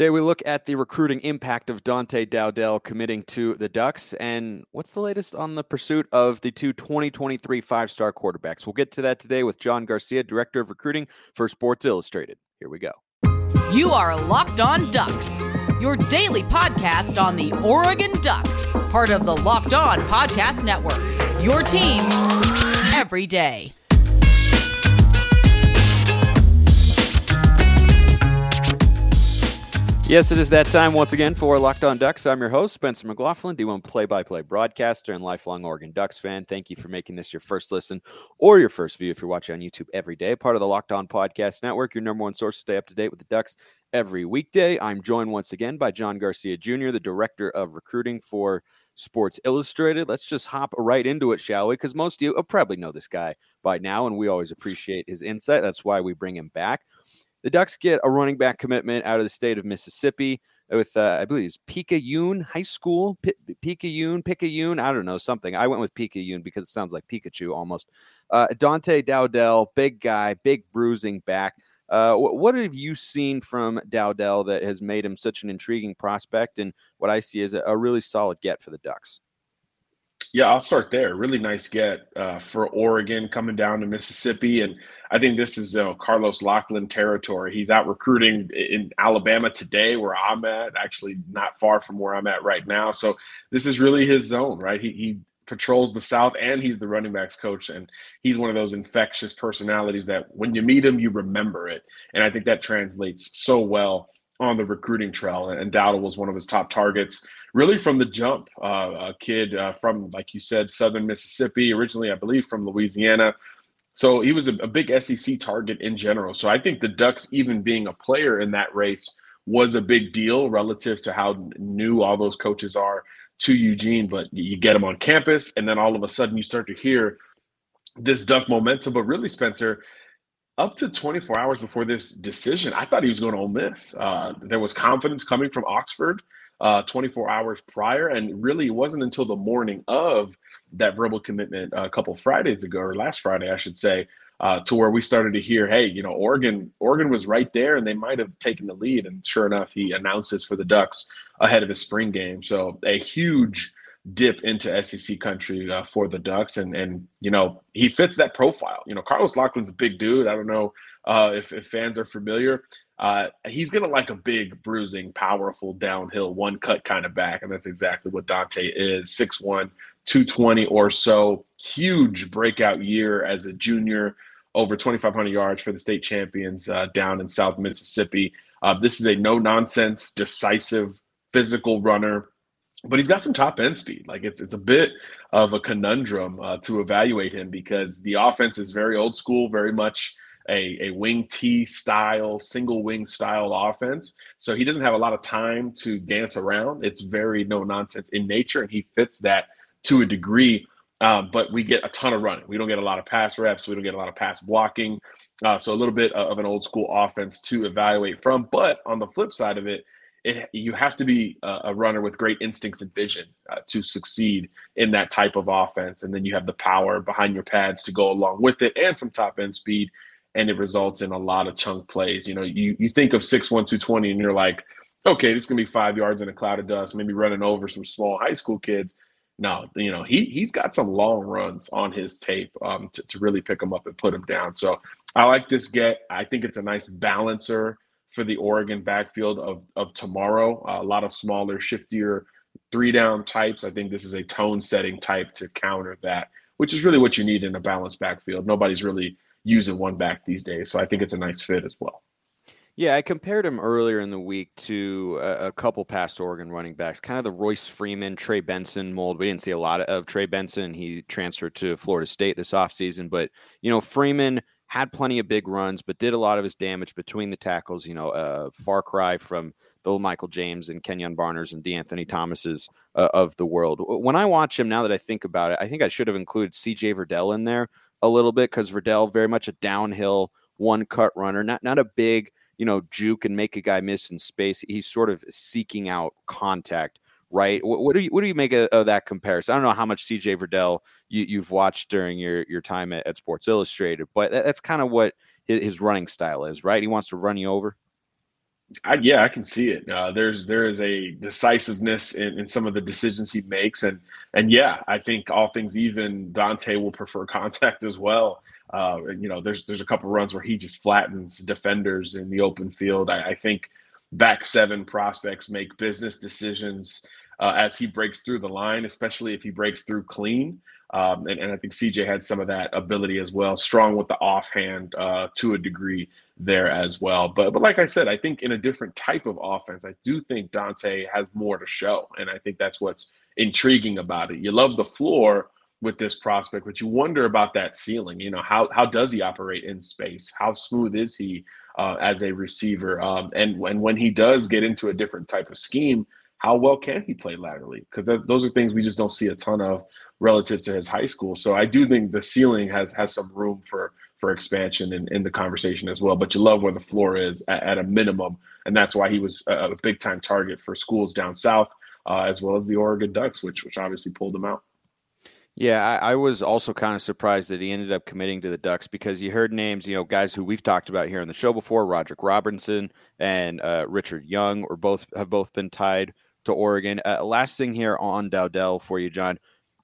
Today we look at the recruiting impact of Dante Dowdell committing to the Ducks and what's the latest on the pursuit of the two 2023 five-star quarterbacks. We'll get to that today with John Garcia, Director of Recruiting for Sports Illustrated. Here we go. You are Locked On Ducks, your daily podcast on the Oregon Ducks, part of the Locked On Podcast Network. Your team every day. Yes, it is that time once again for Locked On Ducks. I'm your host, Spencer McLaughlin, D1 play by play broadcaster and lifelong Oregon Ducks fan. Thank you for making this your first listen or your first view if you're watching on YouTube every day. Part of the Locked On Podcast Network, your number one source to stay up to date with the Ducks every weekday. I'm joined once again by John Garcia Jr., the Director of Recruiting for Sports Illustrated. Let's just hop right into it, shall we? Because most of you uh, probably know this guy by now, and we always appreciate his insight. That's why we bring him back. The Ducks get a running back commitment out of the state of Mississippi with, uh, I believe, it's Picayune High School. P- Picayune, Picayune, I don't know, something. I went with Picayune because it sounds like Pikachu almost. Uh, Dante Dowdell, big guy, big bruising back. Uh, what have you seen from Dowdell that has made him such an intriguing prospect and what I see as a, a really solid get for the Ducks? Yeah, I'll start there. Really nice get uh, for Oregon coming down to Mississippi, and I think this is uh, Carlos Locklyn territory. He's out recruiting in Alabama today, where I'm at. Actually, not far from where I'm at right now. So this is really his zone, right? He, he patrols the South, and he's the running backs coach, and he's one of those infectious personalities that when you meet him, you remember it, and I think that translates so well on the recruiting trail. And Dowdell was one of his top targets really from the jump. Uh, a kid uh, from, like you said, Southern Mississippi, originally, I believe, from Louisiana. So he was a, a, big SEC target in general. So I think the Ducks, even being a player in that race, was a big deal relative to how new all those coaches are to Eugene. But you get them on campus, and then all of a sudden you start to hear this Duck momentum. But really, Spencer, up to 24 hours before this decision, I thought he was going to Ole Miss. Uh, there was confidence coming from Oxford uh, 24 hours prior. And really, it wasn't until the morning of that verbal commitment a couple Fridays ago, or last Friday, I should say, uh, to where we started to hear, hey, you know, Oregon, Oregon was right there, and they might have taken the lead. And sure enough, he announces for the Ducks ahead of his spring game. So a huge dip into SEC country uh, for the Ducks, and and you know he fits that profile. You know, Carlos Locklyn's a big dude. I don't know uh, if, if fans are familiar. Uh, he's gonna like a big, bruising, powerful downhill, one cut kind of back, and that's exactly what Dante is. 6'1", 220 or so. Huge breakout year as a junior, over 2,500 yards for the state champions uh, down in South Mississippi. Uh, this is a no nonsense, decisive, physical runner but he's got some top end speed. Like it's it's a bit of a conundrum uh, to evaluate him because the offense is very old school, very much a, a wing T style, single wing style offense. So he doesn't have a lot of time to dance around. It's very no nonsense in nature, and he fits that to a degree. Uh, but we get a ton of running. We don't get a lot of pass reps. We don't get a lot of pass blocking. Uh, so a little bit of an old school offense to evaluate from. But on the flip side of it, it, you have to be a, a, runner with great instincts and vision uh, to succeed in that type of offense. And then you have the power behind your pads to go along with it and some top end speed. And it results in a lot of chunk plays. You know, you, you think of 6'1, 220, and you're like, okay, this is going to be five yards in a cloud of dust, maybe running over some small high school kids. No, you know, he, he's got some long runs on his tape um, to, to really pick him up and put him down. So I like this get. I think it's a nice balancer for the Oregon backfield of, of tomorrow. Uh, a lot of smaller, shiftier three down types. I think this is a tone setting type to counter that, which is really what you need in a balanced backfield. Nobody's really using one back these days. So I think it's a nice fit as well. Yeah, I compared him earlier in the week to a, a, couple past Oregon running backs, kind of the Royce Freeman, Trey Benson mold. We didn't see a lot of Trey Benson. He transferred to Florida State this offseason. But, you know, Freeman had plenty of big runs, but did a lot of his damage between the tackles. You know, uh, far cry from the Michael James and Kenjon Barners and DeAnthony Thomas's uh, of the world. When I watch him, now that I think about it, I think I should have included CJ Verdell in there a little bit because Verdell very much a downhill one cut runner, not not a big you know juke and make a guy miss in space. He's sort of seeking out contact right? What, what, do you what do you make of, of, that comparison? I don't know how much CJ Verdell you, have watched during your your time at, at Sports Illustrated, but that, that's kind of what his, his, running style is, right? He wants to run you over. I, yeah, I can see it. Uh, there's there is a decisiveness in, in some of the decisions he makes, and and yeah, I think all things even, Dante will prefer contact as well. Uh, you know, there's there's a couple runs where he just flattens defenders in the open field. I, I think back seven prospects make business decisions uh, as he breaks through the line, especially if he breaks through clean. Um, and, and, I think CJ had some of that ability as well, strong with the offhand uh, to a degree there as well. But but like I said, I think in a different type of offense, I do think Dante has more to show, and I think that's what's intriguing about it. You love the floor with this prospect, but you wonder about that ceiling. You know, how how does he operate in space? How smooth is he uh, as a receiver? Um, and and when he does get into a different type of scheme, how well can he play laterally? Because those are things we just don't see a ton of relative to his high school. So I do think the ceiling has has some room for for expansion in, in the conversation as well. But you love where the floor is at, at a minimum, and that's why he was a, a big time target for schools down south, uh, as well as the Oregon Ducks, which which obviously pulled him out. Yeah, I, I, was also kind of surprised that he ended up committing to the Ducks because you heard names, you know, guys who we've talked about here on the show before, Roderick Robinson and uh, Richard Young, or both have both been tied to Oregon. Uh, last thing here on Dowdell for you, John.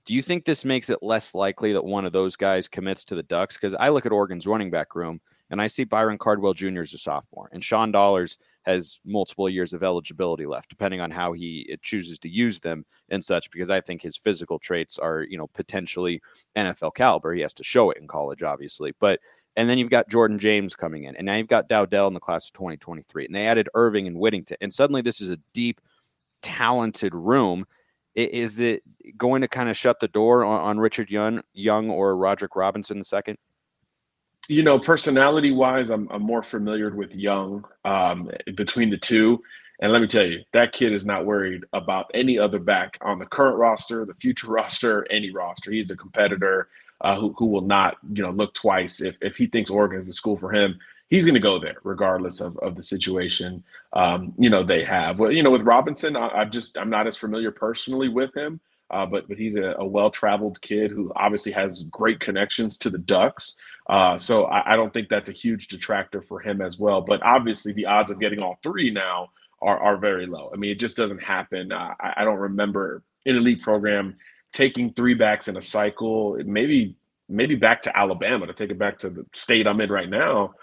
Do you think this makes it less likely that one of those guys commits to the Ducks? Because I look at Oregon's running back room and I see Byron Cardwell Jr. as a sophomore, and Sean Dollars has multiple years of eligibility left, depending on how he chooses to use them and such. Because I think his physical traits are, you know, potentially NFL caliber. He has to show it in college, obviously, but and then you've got Jordan James coming in, and now you've got Dowdell in the class of 2023, and they added Irving and Whittington, and suddenly this is a deep, talented room. Is it going to kind of shut the door on, on Richard Young, Young or Roderick Robinson second? you know, personality wise, I'm, I'm more familiar with Young um, between the two. And let me tell you, that kid is not worried about any other back on the current roster, the future roster, any roster. He's a competitor uh, who, who will not, you know, look twice. If, if he thinks Oregon is the school for him, he's going to go there regardless of, of the situation, um, you know, they have. Well, you know, with Robinson, I, I just, I'm not as familiar personally with him. Uh, but but he's a, a well-traveled kid who obviously has great connections to the Ducks. Uh, so I, I, don't think that's a huge detractor for him as well. But obviously, the odds of getting all three now are, are very low. I mean, it just doesn't happen. Uh, I, I, don't remember an elite program taking three backs in a cycle. Maybe maybe back to Alabama to take it back to the state I'm in right now.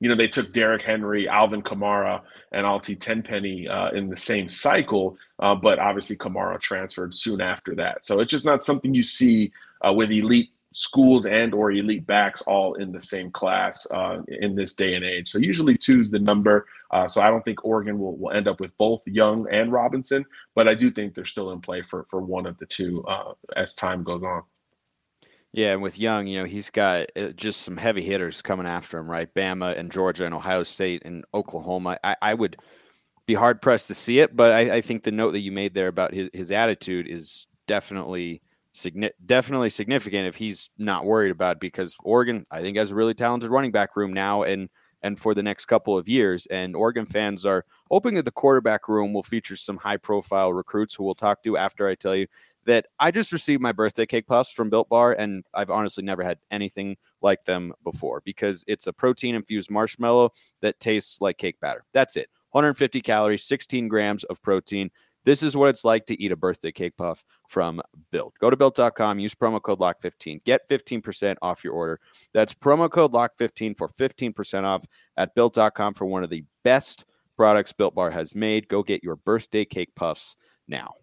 You know, they took Derrick Henry, Alvin Kamara, and Altee Tenpenny uh, in the same cycle, uh, but obviously Kamara transferred soon after that. So it's just not something you see uh, with elite schools and or elite backs all in the same class uh, in this day and age. So usually two is the number. Uh, so I don't think Oregon will, will end up with both Young and Robinson, but I do think they're still in play for for one of the two uh, as time goes on. Yeah, and with Young, you know, he's got uh, just some heavy hitters coming after him, right? Bama and Georgia and Ohio State and Oklahoma. I, I would be hard pressed to see it, but I, I think the note that you made there about his, his attitude is definitely definitely significant if he's not worried about it because Oregon, I think, has a really talented running back room now and and for the next couple of years. And Oregon fans are hoping that the quarterback room will feature some high profile recruits who we'll talk to after I tell you that I just received my birthday cake puffs from Built Bar, and I've honestly never had anything like them before because it's a protein infused marshmallow that tastes like cake batter. That's it. 150 calories, 16 grams of protein. This is what it's like to eat a birthday cake puff from Built. Go to built.com, use promo code LOCK15, get 15% off your order. That's promo code LOCK15 for 15% off at built.com for one of the best products Built Bar has made. Go get your birthday cake puffs now.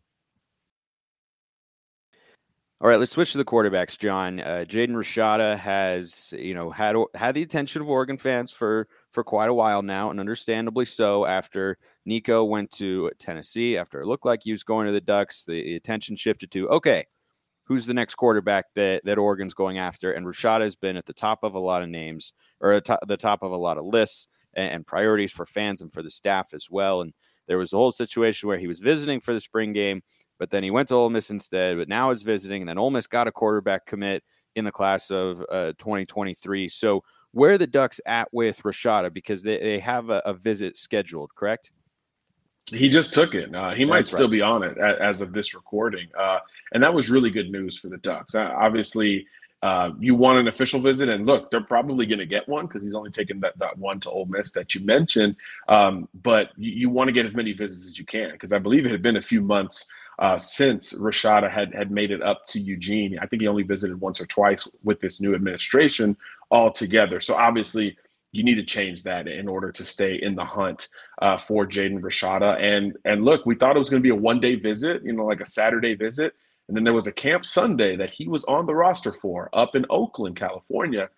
All right, let's switch to the quarterbacks, John. Uh, Jaden Rashada has, you know, had had the attention of Oregon fans for for quite a while now, and understandably so. After Nico went to Tennessee, after it looked like he was going to the Ducks, the attention shifted to okay, who's the next quarterback that that Oregon's going after? And Rashada has been at the top of a lot of names, or at the top of a lot of lists and, and priorities for fans and for the staff as well. And there was a whole situation where he was visiting for the spring game but then he went to Ole Miss instead. But now is visiting, and then Ole Miss got a quarterback commit in the class of uh, 2023. So where are the Ducks at with Rashada? Because they, they have a, a visit scheduled, correct? He just took it. Uh, he might still be on it as of this recording, uh, and that was really good news for the Ducks. Uh, obviously, uh, you want an official visit, and look, they're probably going to get one because he's only taken that, that one to Ole Miss that you mentioned. Um, but you, you want to get as many visits as you can because I believe it had been a few months uh, since Rashada had had made it up to Eugene. I think he only visited once or twice with this new administration altogether. So obviously, you need to change that in order to stay in the hunt uh, for Jaden Rashada. And and look, we thought it was going to be a one day visit, you know, like a Saturday visit. And then there was a Camp Sunday that he was on the roster for up in Oakland, California.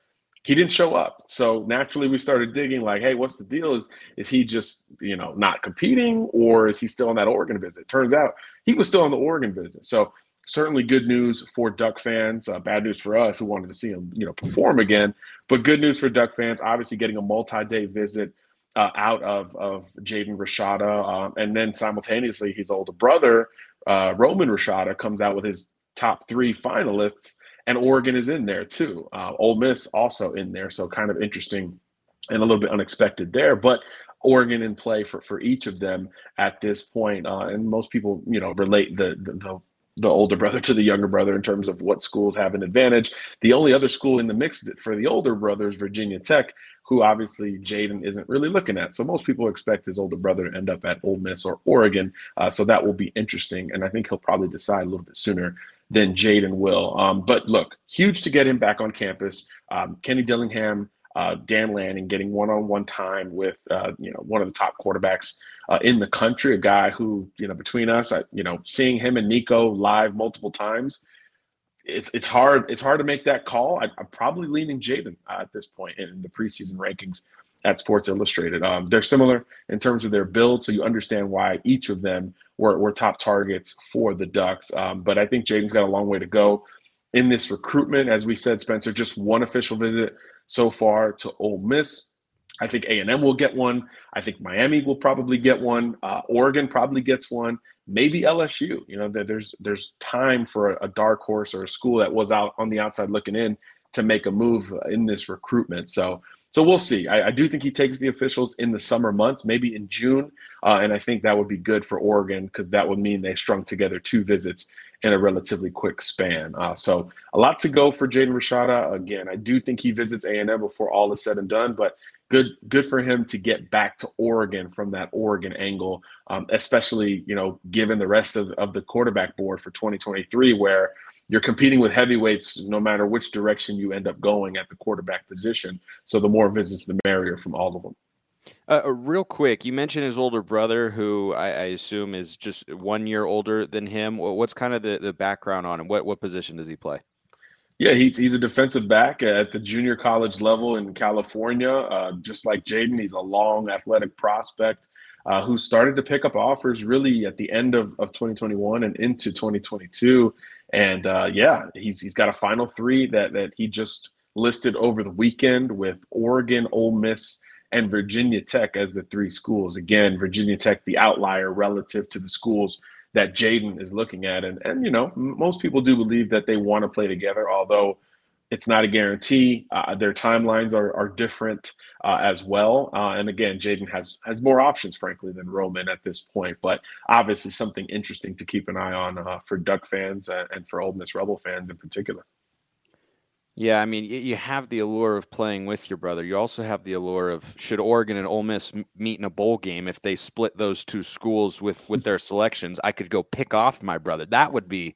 He didn't show up. So naturally we started digging like, hey, what's the deal? Is is he just, you know, not competing or is he still on that Oregon visit? Turns out he was still on the Oregon visit. So certainly good news for Duck fans. Uh, bad news for us who wanted to see him, you know, perform again. But good news for Duck fans. Obviously, getting a multi-day visit uh, out of of Jaden Rashada, um, and then simultaneously his older brother uh, Roman Rashada comes out with his top three finalists, and Oregon is in there too. Uh, Ole Miss also in there, so kind of interesting and a little bit unexpected there. But Oregon in play for, for each of them at this point. Uh, and most people, you know, relate the, the, the the older brother to the younger brother in terms of what schools have an advantage. The only other school in the mix for the older brother is Virginia Tech, who obviously Jaden isn't really looking at. So most people expect his older brother to end up at Ole Miss or Oregon. Uh, so that will be interesting. And I think he'll probably decide a little bit sooner than Jaden will. Um, but look, huge to get him back on campus. Um, Kenny Dillingham uh, Dan Lanning getting one-on-one time with uh, you know one of the top quarterbacks uh, in the country, a guy who you know between us, I, you know, seeing him and Nico live multiple times, it's it's hard it's hard to make that call. I, am probably leaning Jaden uh, at this point in the preseason rankings at Sports Illustrated. Um, they're similar in terms of their build, so you understand why each of them were, were top targets for the Ducks. Um, but I think Jaden's got a long way to go in this recruitment. As we said, Spencer, just one official visit so far to Ole Miss. I think A&M will get one. I think Miami will probably get one. Uh, Oregon probably gets one. Maybe LSU. You know, there's there's time for a, dark horse or a school that was out on the outside looking in to make a move in this recruitment. So so we'll see. I, I do think he takes the officials in the summer months, maybe in June, uh, and I think that would be good for Oregon because that would mean they strung together two visits in a relatively quick span. Uh, so a lot to go for Jaden Rashada. Again, I do think he visits A and M before all is said and done, but good good for him to get back to Oregon from that Oregon angle, um, especially you know given the rest of, of the quarterback board for 2023, where you're competing with heavyweights no matter which direction you end up going at the quarterback position. So the more visits, the merrier from all of them. Uh, uh, real quick, you mentioned his older brother, who I, I, assume is just one year older than him. What's kind of the, the background on him? What what position does he play? Yeah, he's he's a defensive back at the junior college level in California. Uh, just like Jaden, he's a long athletic prospect uh, who started to pick up offers really at the end of, of 2021 and into 2022. And uh, yeah, he's he's got a final three that that he just listed over the weekend with Oregon, Ole Miss, and Virginia Tech as the three schools. Again, Virginia Tech, the outlier relative to the schools that Jaden is looking at. And, and, you know, most people do believe that they want to play together, although it's not a guarantee. Uh, their timelines are, are different uh, as well. Uh, and again, Jaden has has more options, frankly, than Roman at this point. But obviously, something interesting to keep an eye on uh, for Duck fans and for Ole Miss Rebel fans in particular. Yeah, I mean, you have the allure of playing with your brother. You also have the allure of should Oregon and Ole Miss meet in a bowl game if they split those two schools with with their selections, I could go pick off my brother. That would be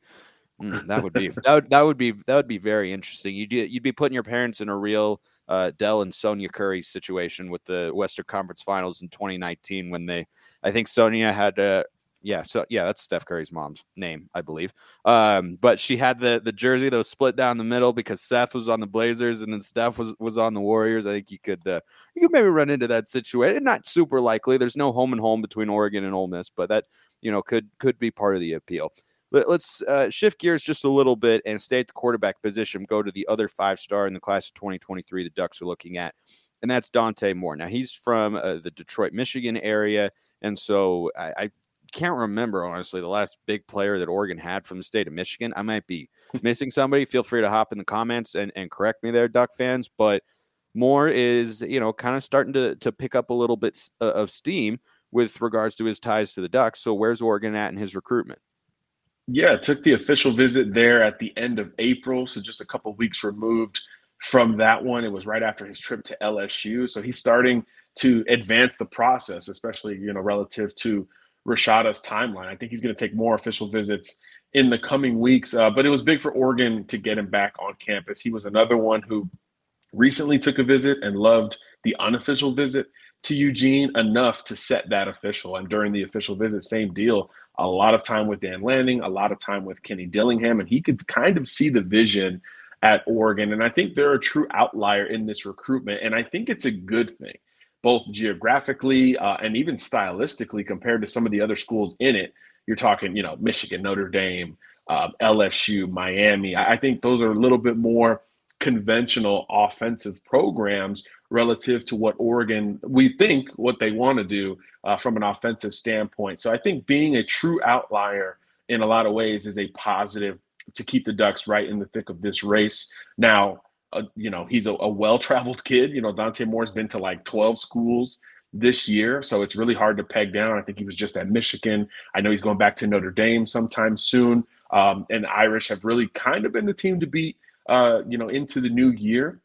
mm, that would be that would, that would be that would be very interesting. You'd you'd be putting your parents in a real uh, Dell and Sonya Curry situation with the Western Conference Finals in 2019 when they I think Sonya had uh, yeah, so yeah, that's Steph Curry's mom's name, I believe. Um, but she had the the jersey that was split down the middle because Seth was on the Blazers and then Steph was was on the Warriors. I think you could uh, you could maybe run into that situation. Not super likely. There's no home and home between Oregon and Ole Miss, but that you know could could be part of the appeal. Let, us uh, shift gears just a little bit and stay at the quarterback position. Go to the other five star in the class of 2023 the Ducks are looking at, and that's Dante Moore. Now he's from uh, the Detroit, Michigan area. And so I, I, can't remember honestly the last big player that Oregon had from the state of Michigan. I might be missing somebody. Feel free to hop in the comments and, and correct me there, Duck fans. But Moore is, you know, kind of starting to to pick up a little bit uh, of steam with regards to his ties to the Ducks. So where's Oregon at in his recruitment? Yeah, took the official visit there at the end of April, so just a couple weeks removed from that one. It was right after his trip to LSU, so he's starting to advance the process, especially you know relative to Rashada's timeline. I think he's going to take more official visits in the coming weeks. Uh, but it was big for Oregon to get him back on campus. He was another one who recently took a visit and loved the unofficial visit to Eugene enough to set that official. And during the official visit, same deal. A lot of time with Dan Lanning, a lot of time with Kenny Dillingham, and he could kind of see the vision at Oregon. And I think they're a true outlier in this recruitment. And I think it's a good thing, both geographically uh, and even stylistically compared to some of the other schools in it. You're talking, you know, Michigan, Notre Dame, uh, LSU, Miami. I, I think those are a little bit more conventional offensive programs relative to what Oregon, we think, what they want to do uh, from an offensive standpoint. So I think being a true outlier in a lot of ways is a positive to keep the Ducks right in the thick of this race. Now, uh, you know, he's a, a well traveled kid. You know, Dante Moore's been to like 12 schools this year. So it's really hard to peg down. I think he was just at Michigan. I know he's going back to Notre Dame sometime soon. Um, and Irish have really kind of been the team to beat, uh, you know, into the new year.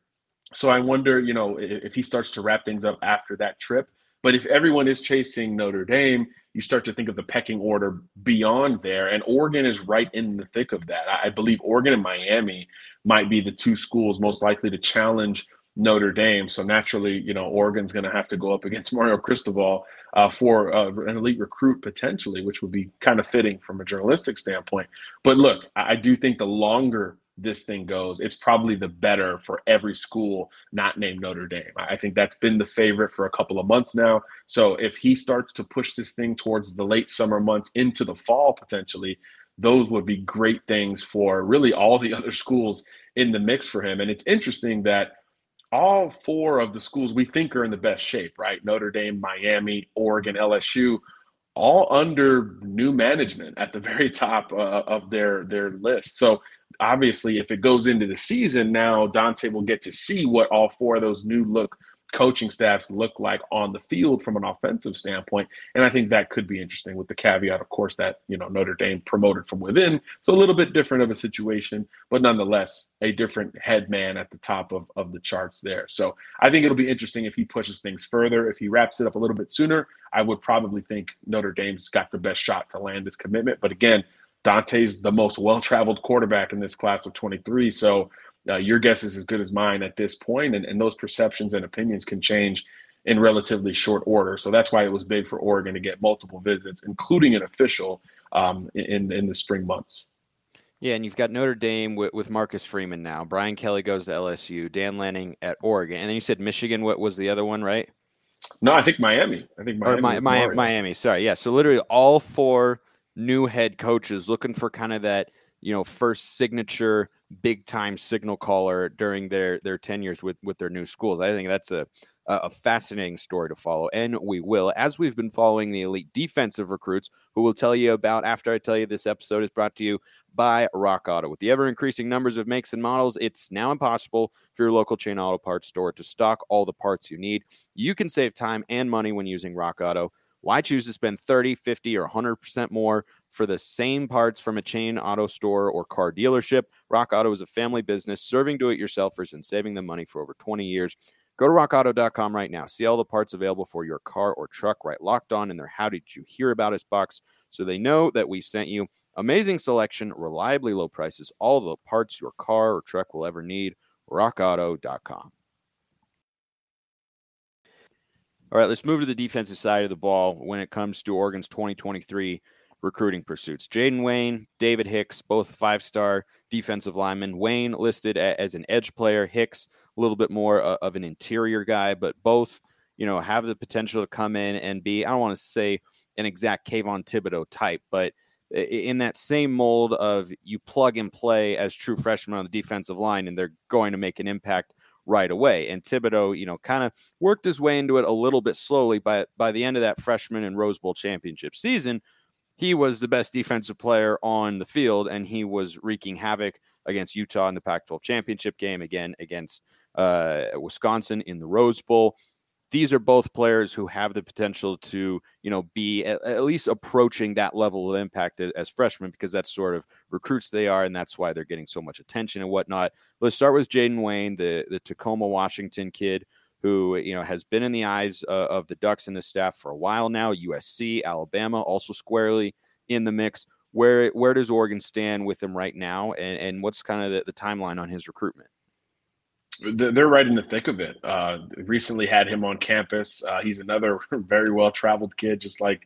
So I wonder, you know, if, if he starts to wrap things up after that trip. But if everyone is chasing Notre Dame, you start to think of the pecking order beyond there. And Oregon is right in the thick of that. I believe Oregon and Miami might be the two schools most likely to challenge Notre Dame. So naturally, you know, Oregon's going to have to go up against Mario Cristobal uh, for uh, an elite recruit potentially, which would be kind of fitting from a journalistic standpoint. But look, I do think the longer this thing goes, it's probably the better for every school not named Notre Dame. I think that's been the favorite for a couple of months now. So if he starts to push this thing towards the late summer months into the fall potentially, those would be great things for really all the other schools in the mix for him. And it's interesting that all four of the schools we think are in the best shape, right? Notre Dame, Miami, Oregon, LSU, all under new management at the very top uh, of their their list. So obviously, if it goes into the season now, Dante will get to see what all four of those new look coaching staffs look like on the field from an offensive standpoint. And I think that could be interesting with the caveat, of course, that, you know, Notre Dame promoted from within. So a little bit different of a situation, but nonetheless, a different head man at the top of, of the charts there. So I think it'll be interesting if he pushes things further. If he wraps it up a little bit sooner, I would probably think Notre Dame's got the best shot to land his commitment. But again, Dante's the most well traveled quarterback in this class of 23. So uh, your guess is as good as mine at this point, and, and those perceptions and opinions can change in relatively short order. So that's why it was big for Oregon to get multiple visits, including an official um, in in the spring months. Yeah, and you've got Notre Dame with, with, Marcus Freeman now. Brian Kelly goes to LSU. Dan Lanning at Oregon, and then you said Michigan. What was the other one, right? No, I think Miami. I think Miami. Or my, Miami. Sorry, yeah. So literally all four new head coaches looking for kind of that you know first signature big time signal caller during their their tenures with with their new schools. I think that's a a fascinating story to follow, and we will as we've been following the elite defensive recruits, who we'll tell you about after I tell you this episode is brought to you by Rock Auto. With the ever increasing numbers of makes and models, it's now impossible for your local chain auto parts store to stock all the parts you need. You can save time and money when using Rock Auto. Why choose to spend 30, 50, or 100% more for the same parts from a chain auto store or car dealership. Rock Auto is a family business serving do it yourselfers and saving them money for over 20 years. Go to rockauto.com right now. See all the parts available for your car or truck right locked on in their How Did You Hear About Us box so they know that we sent you. Amazing selection, reliably low prices, all the parts your car or truck will ever need. RockAuto.com. All right, let's move to the defensive side of the ball when it comes to Oregon's 2023 recruiting pursuits. Jayden Wayne, David Hicks, both five star defensive linemen. Wayne listed as an edge player, Hicks a little bit more uh, of an interior guy, but both, you know, have the potential to come in and be, I don't want to say an exact Kayvon Thibodeaux type, but in that same mold of you plug and play as true freshmen on the defensive line and they're going to make an impact right away. And Thibodeaux, you know, kind of worked his way into it a little bit slowly, but by the end of that freshman and Rose Bowl championship season, he was the best defensive player on the field, and he was wreaking havoc against Utah in the Pac 12 championship game, again against uh, Wisconsin in the Rose Bowl. These are both players who have the potential to, you know, be at, at, least approaching that level of impact as freshmen because that's sort of recruits they are, and that's why they're getting so much attention and whatnot. Let's start with Jayden Wayne, the the Tacoma, Washington kid who you know has been in the eyes uh, of the Ducks and the staff for a while now. USC, Alabama, also squarely in the mix. Where where does Oregon stand with him right now, and, and what's kind of the, the timeline on his recruitment? They're right in the thick of it. Uh, recently had him on campus. Uh, he's another very well traveled kid, just like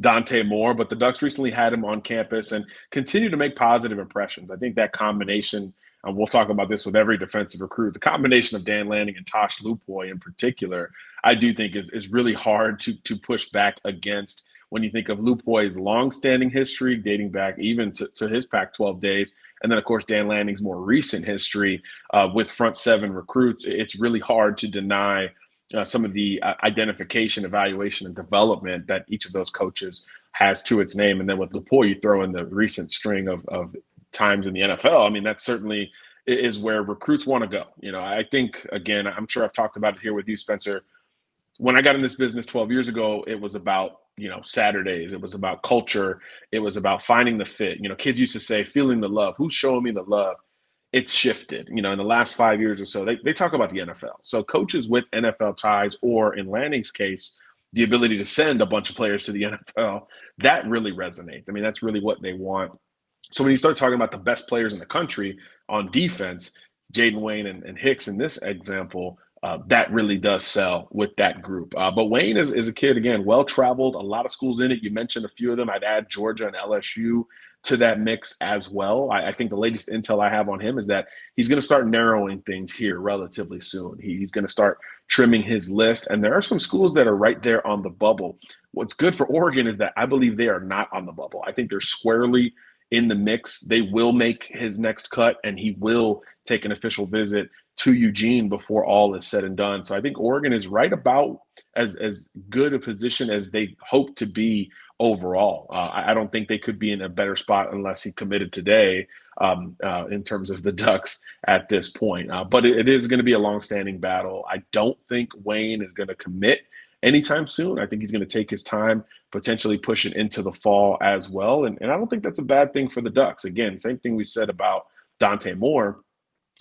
Dante Moore. But the Ducks recently had him on campus and continue to make positive impressions. I think that combination, and we'll talk about this with every defensive recruit, the combination of Dan Lanning and Tosh Lupoi in particular, I do think is, is really hard to, to push back against when you think of Lupoi's long-standing history, dating back even to, to his Pac-12 days, and then of course Dan Lanning's more recent history uh, with front seven recruits, it's really hard to deny uh, some of the uh, identification, evaluation, and development that each of those coaches has to its name. And then with Lupoi, you throw in the recent string of, of times in the NFL. I mean, that certainly is where recruits want to go. You know, I think again, I'm sure I've talked about it here with you, Spencer. When I got in this business 12 years ago, it was about you know saturdays. It was about culture. It was about finding the fit. You know kids used to say feeling the love. Who's showing me the love? It's shifted. You know in the last five years or so they, they talk about the nfl so coaches with nfl ties or in lanning's case the ability to send a bunch of players to the nfl that really resonates. I mean that's really what they want. So when you start talking about the best players in the country on defense jayden wayne and, and hicks in this example uh, that really does sell with that group. Uh, but Wayne is, is a kid, again, well traveled, a lot of schools in it. You mentioned a few of them. I'd add Georgia and LSU to that mix as well. I, I think the latest intel I have on him is that he's going to start narrowing things here relatively soon. He, he's going to start trimming his list. And there are some schools that are right there on the bubble. What's good for Oregon is that I believe they are not on the bubble. I think they're squarely in the mix. They will make his next cut and he will take an official visit to Eugene before all is said and done. So I think Oregon is right about as as good a position as they hope to be overall. Uh, I don't think they could be in a better spot unless he committed today um, uh, in terms of the Ducks at this point. Uh, but it, it is going to be a long-standing battle. I don't think Wayne is going to commit anytime soon. I think he's going to take his time, potentially push it into the fall as well. And, and I don't think that's a bad thing for the Ducks. Again, same thing we said about Dante Moore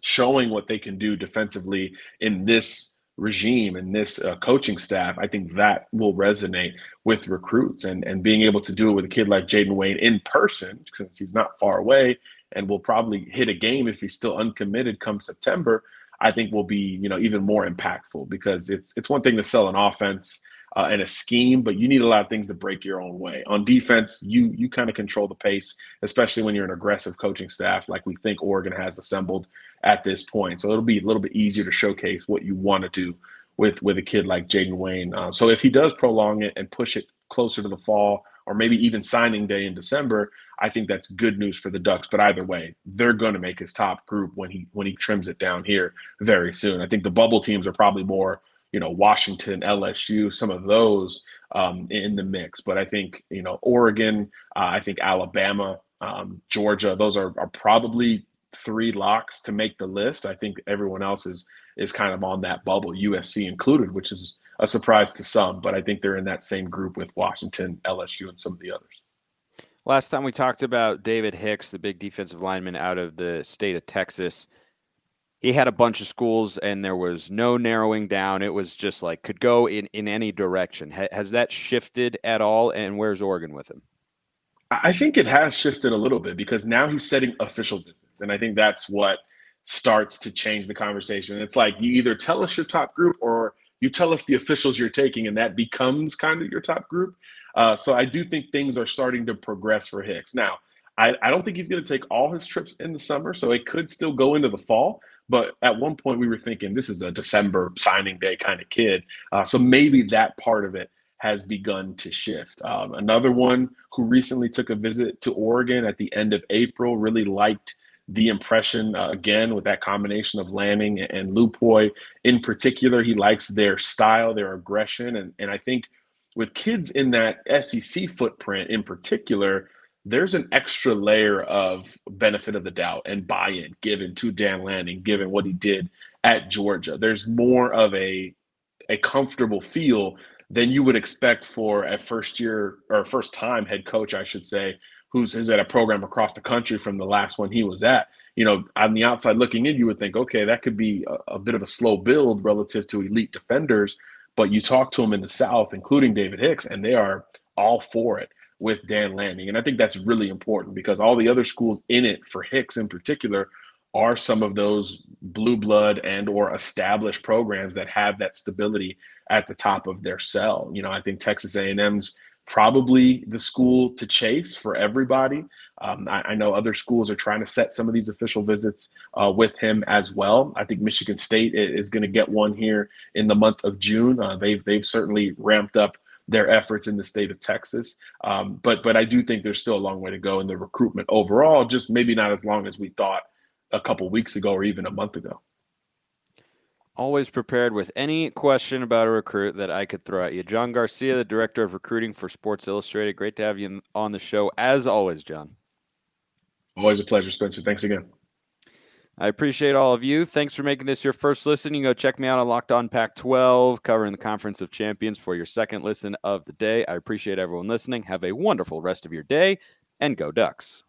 showing what they can do defensively in this regime and this uh, coaching staff, I think that will resonate with recruits and and being able to do it with a kid like Jayden Wayne in person, since he's not far away and will probably hit a game if he's still uncommitted come September. I think will be you know even more impactful because it's it's one thing to sell an offense uh, and a scheme, but you need a lot of things to break your own way. On defense, you you kind of control the pace, especially when you're an aggressive coaching staff like we think Oregon has assembled at this point. So it'll be a little bit easier to showcase what you want to do with with a kid like Jayden Wayne. Uh, so if he does prolong it and push it closer to the fall, or maybe even signing day in December, I think that's good news for the Ducks. But either way, they're going to make his top group when he when he trims it down here very soon. I think the bubble teams are probably more you know Washington, LSU, some of those um, in the mix. But I think you know Oregon, uh, I think Alabama, um, Georgia, those are, are probably three locks to make the list. I think everyone else is is kind of on that bubble, USC included, which is a surprise to some. But I think they're in that same group with Washington, LSU, and some of the others. Last time we talked about David Hicks, the big defensive lineman out of the state of Texas he had a bunch of schools and there was no narrowing down. It was just like could go in, in any direction. Ha- has that shifted at all? And where's Oregon with him? I think it has shifted a little bit because now he's setting official visits. And I think that's what starts to change the conversation. It's like you either tell us your top group or you tell us the officials you're taking, and that becomes kind of your top group. Uh, so I do think things are starting to progress for Hicks. Now, I, I don't think he's going to take all his trips in the summer, so it could still go into the fall. But at one point, we were thinking this is a December signing day kind of kid. Uh, so maybe that part of it has begun to shift. Um, another one who recently took a visit to Oregon at the end of April really liked the impression uh, again with that combination of Lanning and Lupoi. In particular, he likes their style, their aggression, and and I think with kids in that SEC footprint in particular, there's an extra layer of benefit of the doubt and buy-in given to Dan Lanning, given what he did at Georgia. There's more of a a comfortable feel than you would expect for a first year or first time head coach, I should say, who's, who's at a program across the country from the last one he was at. You know, on the outside looking in, you would think, okay, that could be a, a bit of a slow build relative to elite defenders. But you talk to them in the South, including David Hicks, and they are all for it with Dan Lanning. And I think that's really important because all the other schools in it for Hicks in particular are some of those blue blood and or established programs that have that stability at the top of their cell. You know, I think Texas A&M's probably the school to chase for everybody. Um, I, I, know other schools are trying to set some of these official visits uh, with him as well. I think Michigan State is going to get one here in the month of June. Uh, they've they've certainly ramped up their efforts in the state of Texas. Um, but but I do think there's still a long way to go in the recruitment overall. Just maybe not as long as we thought a couple weeks ago or even a month ago. Always prepared with any question about a recruit that I could throw at you. John Garcia, the director of recruiting for Sports Illustrated. Great to have you on the show as always, John. Always a pleasure, Spencer. Thanks again. I appreciate all of you. Thanks for making this your first listen. You can go check me out on Locked On Pac 12, covering the Conference of Champions for your second listen of the day. I appreciate everyone listening. Have a wonderful rest of your day and go Ducks.